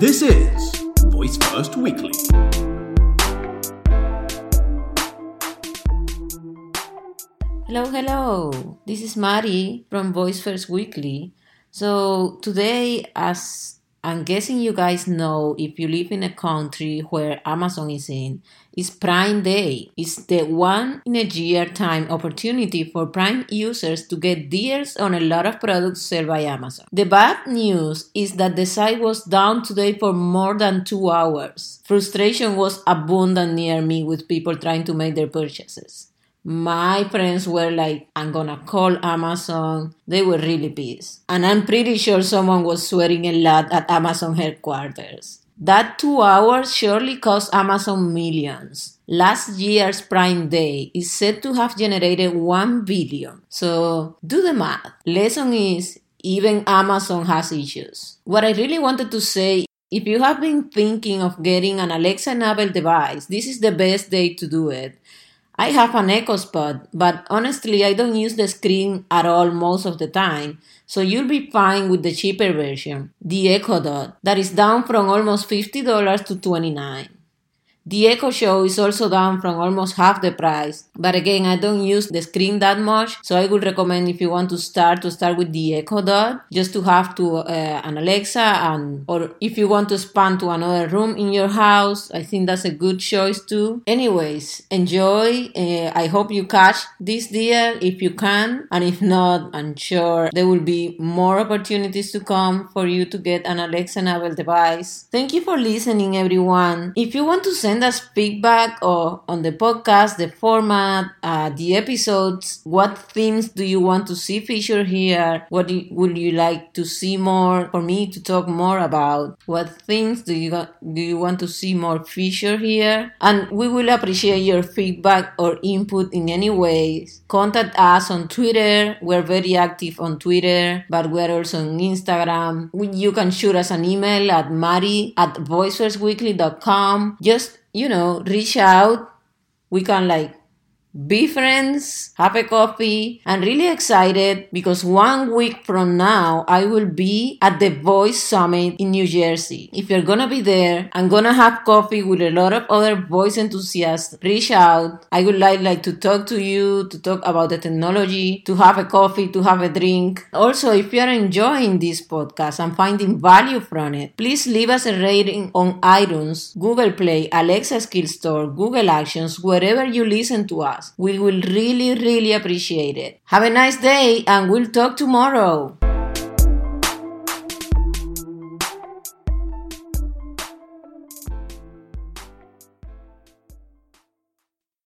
This is Voice First Weekly. Hello, hello. This is Mari from Voice First Weekly. So, today, as I'm guessing you guys know if you live in a country where Amazon is in, it's Prime Day. It's the one in a year time opportunity for Prime users to get deals on a lot of products sold by Amazon. The bad news is that the site was down today for more than two hours. Frustration was abundant near me with people trying to make their purchases my friends were like, I'm gonna call Amazon. They were really pissed. And I'm pretty sure someone was swearing a lot at Amazon headquarters. That two hours surely cost Amazon millions. Last year's Prime Day is said to have generated 1 billion. So do the math. Lesson is even Amazon has issues. What I really wanted to say if you have been thinking of getting an Alexa enabled device, this is the best day to do it. I have an Echo Spot, but honestly, I don't use the screen at all most of the time, so you'll be fine with the cheaper version, the Echo Dot, that is down from almost $50 to $29. The Echo Show is also down from almost half the price, but again, I don't use the screen that much, so I would recommend if you want to start to start with the Echo Dot, just to have to uh, an Alexa, and or if you want to span to another room in your house, I think that's a good choice too. Anyways, enjoy. Uh, I hope you catch this deal if you can, and if not, I'm sure there will be more opportunities to come for you to get an Alexa enabled device. Thank you for listening, everyone. If you want to send send us feedback or on the podcast, the format, uh, the episodes. What themes do you want to see featured here? What do, would you like to see more for me to talk more about? What things do you do you want to see more featured here? And we will appreciate your feedback or input in any ways. Contact us on Twitter. We're very active on Twitter, but we're also on Instagram. You can shoot us an email at mari at voicefirstweekly.com. Just you know, reach out. We can like be friends, have a coffee, and really excited because one week from now I will be at the Voice Summit in New Jersey. If you're gonna be there, I'm gonna have coffee with a lot of other voice enthusiasts. Reach out. I would like, like to talk to you, to talk about the technology, to have a coffee, to have a drink. Also, if you're enjoying this podcast and finding value from it, please leave us a rating on iTunes, Google Play, Alexa Skill Store, Google Actions, wherever you listen to us. We will really, really appreciate it. Have a nice day and we'll talk tomorrow.